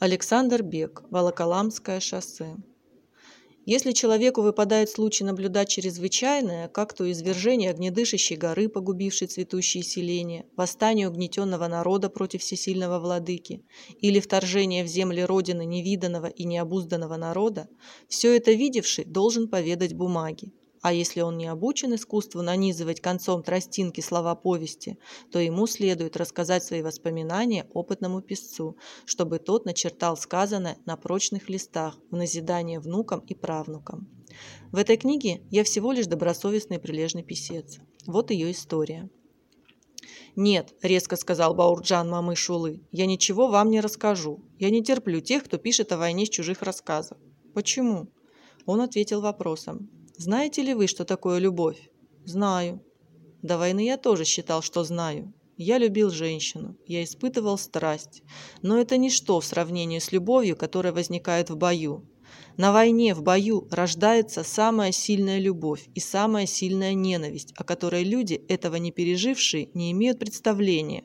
Александр Бек, Волоколамское шоссе. Если человеку выпадает случай наблюдать чрезвычайное, как то извержение огнедышащей горы, погубившей цветущие селения, восстание угнетенного народа против всесильного владыки, или вторжение в земли Родины невиданного и необузданного народа, все это видевший должен поведать бумаги. А если он не обучен искусству нанизывать концом тростинки слова повести, то ему следует рассказать свои воспоминания опытному писцу, чтобы тот начертал сказанное на прочных листах в назидание внукам и правнукам. В этой книге я всего лишь добросовестный и прилежный писец. Вот ее история. «Нет», – резко сказал Баурджан мамы Шулы, – «я ничего вам не расскажу. Я не терплю тех, кто пишет о войне с чужих рассказов». «Почему?» Он ответил вопросом. Знаете ли вы, что такое любовь? Знаю. До войны я тоже считал, что знаю. Я любил женщину, я испытывал страсть. Но это ничто в сравнении с любовью, которая возникает в бою. На войне, в бою рождается самая сильная любовь и самая сильная ненависть, о которой люди, этого не пережившие, не имеют представления.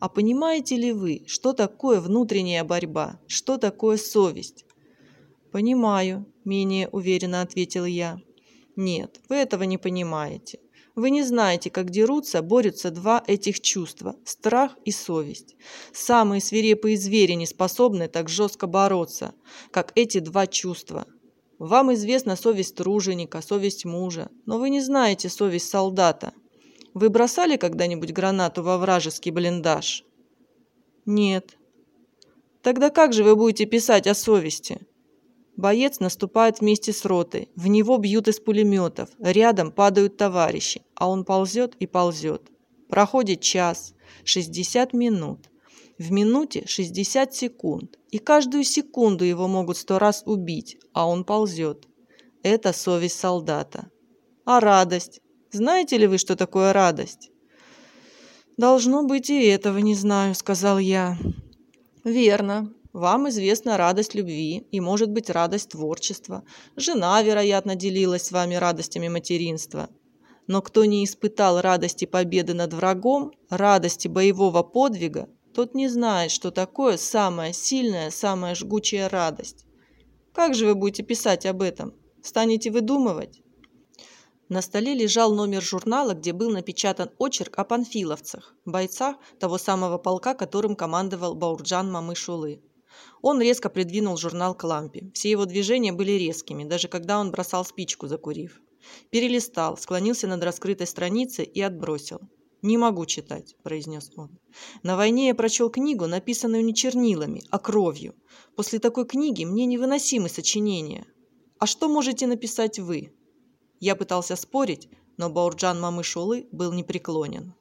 А понимаете ли вы, что такое внутренняя борьба, что такое совесть? «Понимаю», – менее уверенно ответил я. Нет, вы этого не понимаете. Вы не знаете, как дерутся, борются два этих чувства – страх и совесть. Самые свирепые звери не способны так жестко бороться, как эти два чувства. Вам известна совесть труженика, совесть мужа, но вы не знаете совесть солдата. Вы бросали когда-нибудь гранату во вражеский блиндаж? Нет. Тогда как же вы будете писать о совести? Боец наступает вместе с ротой, в него бьют из пулеметов, рядом падают товарищи, а он ползет и ползет. Проходит час, 60 минут. В минуте 60 секунд, и каждую секунду его могут сто раз убить, а он ползет. Это совесть солдата. А радость? Знаете ли вы, что такое радость? «Должно быть, и этого не знаю», — сказал я. «Верно. Вам известна радость любви и, может быть, радость творчества. Жена, вероятно, делилась с вами радостями материнства. Но кто не испытал радости победы над врагом, радости боевого подвига, тот не знает, что такое самая сильная, самая жгучая радость. Как же вы будете писать об этом? Станете выдумывать? На столе лежал номер журнала, где был напечатан очерк о панфиловцах, бойцах того самого полка, которым командовал Баурджан Мамышулы. Он резко придвинул журнал к лампе. Все его движения были резкими, даже когда он бросал спичку, закурив. Перелистал, склонился над раскрытой страницей и отбросил. «Не могу читать», – произнес он. «На войне я прочел книгу, написанную не чернилами, а кровью. После такой книги мне невыносимы сочинения. А что можете написать вы?» Я пытался спорить, но Баурджан Мамышулы был непреклонен.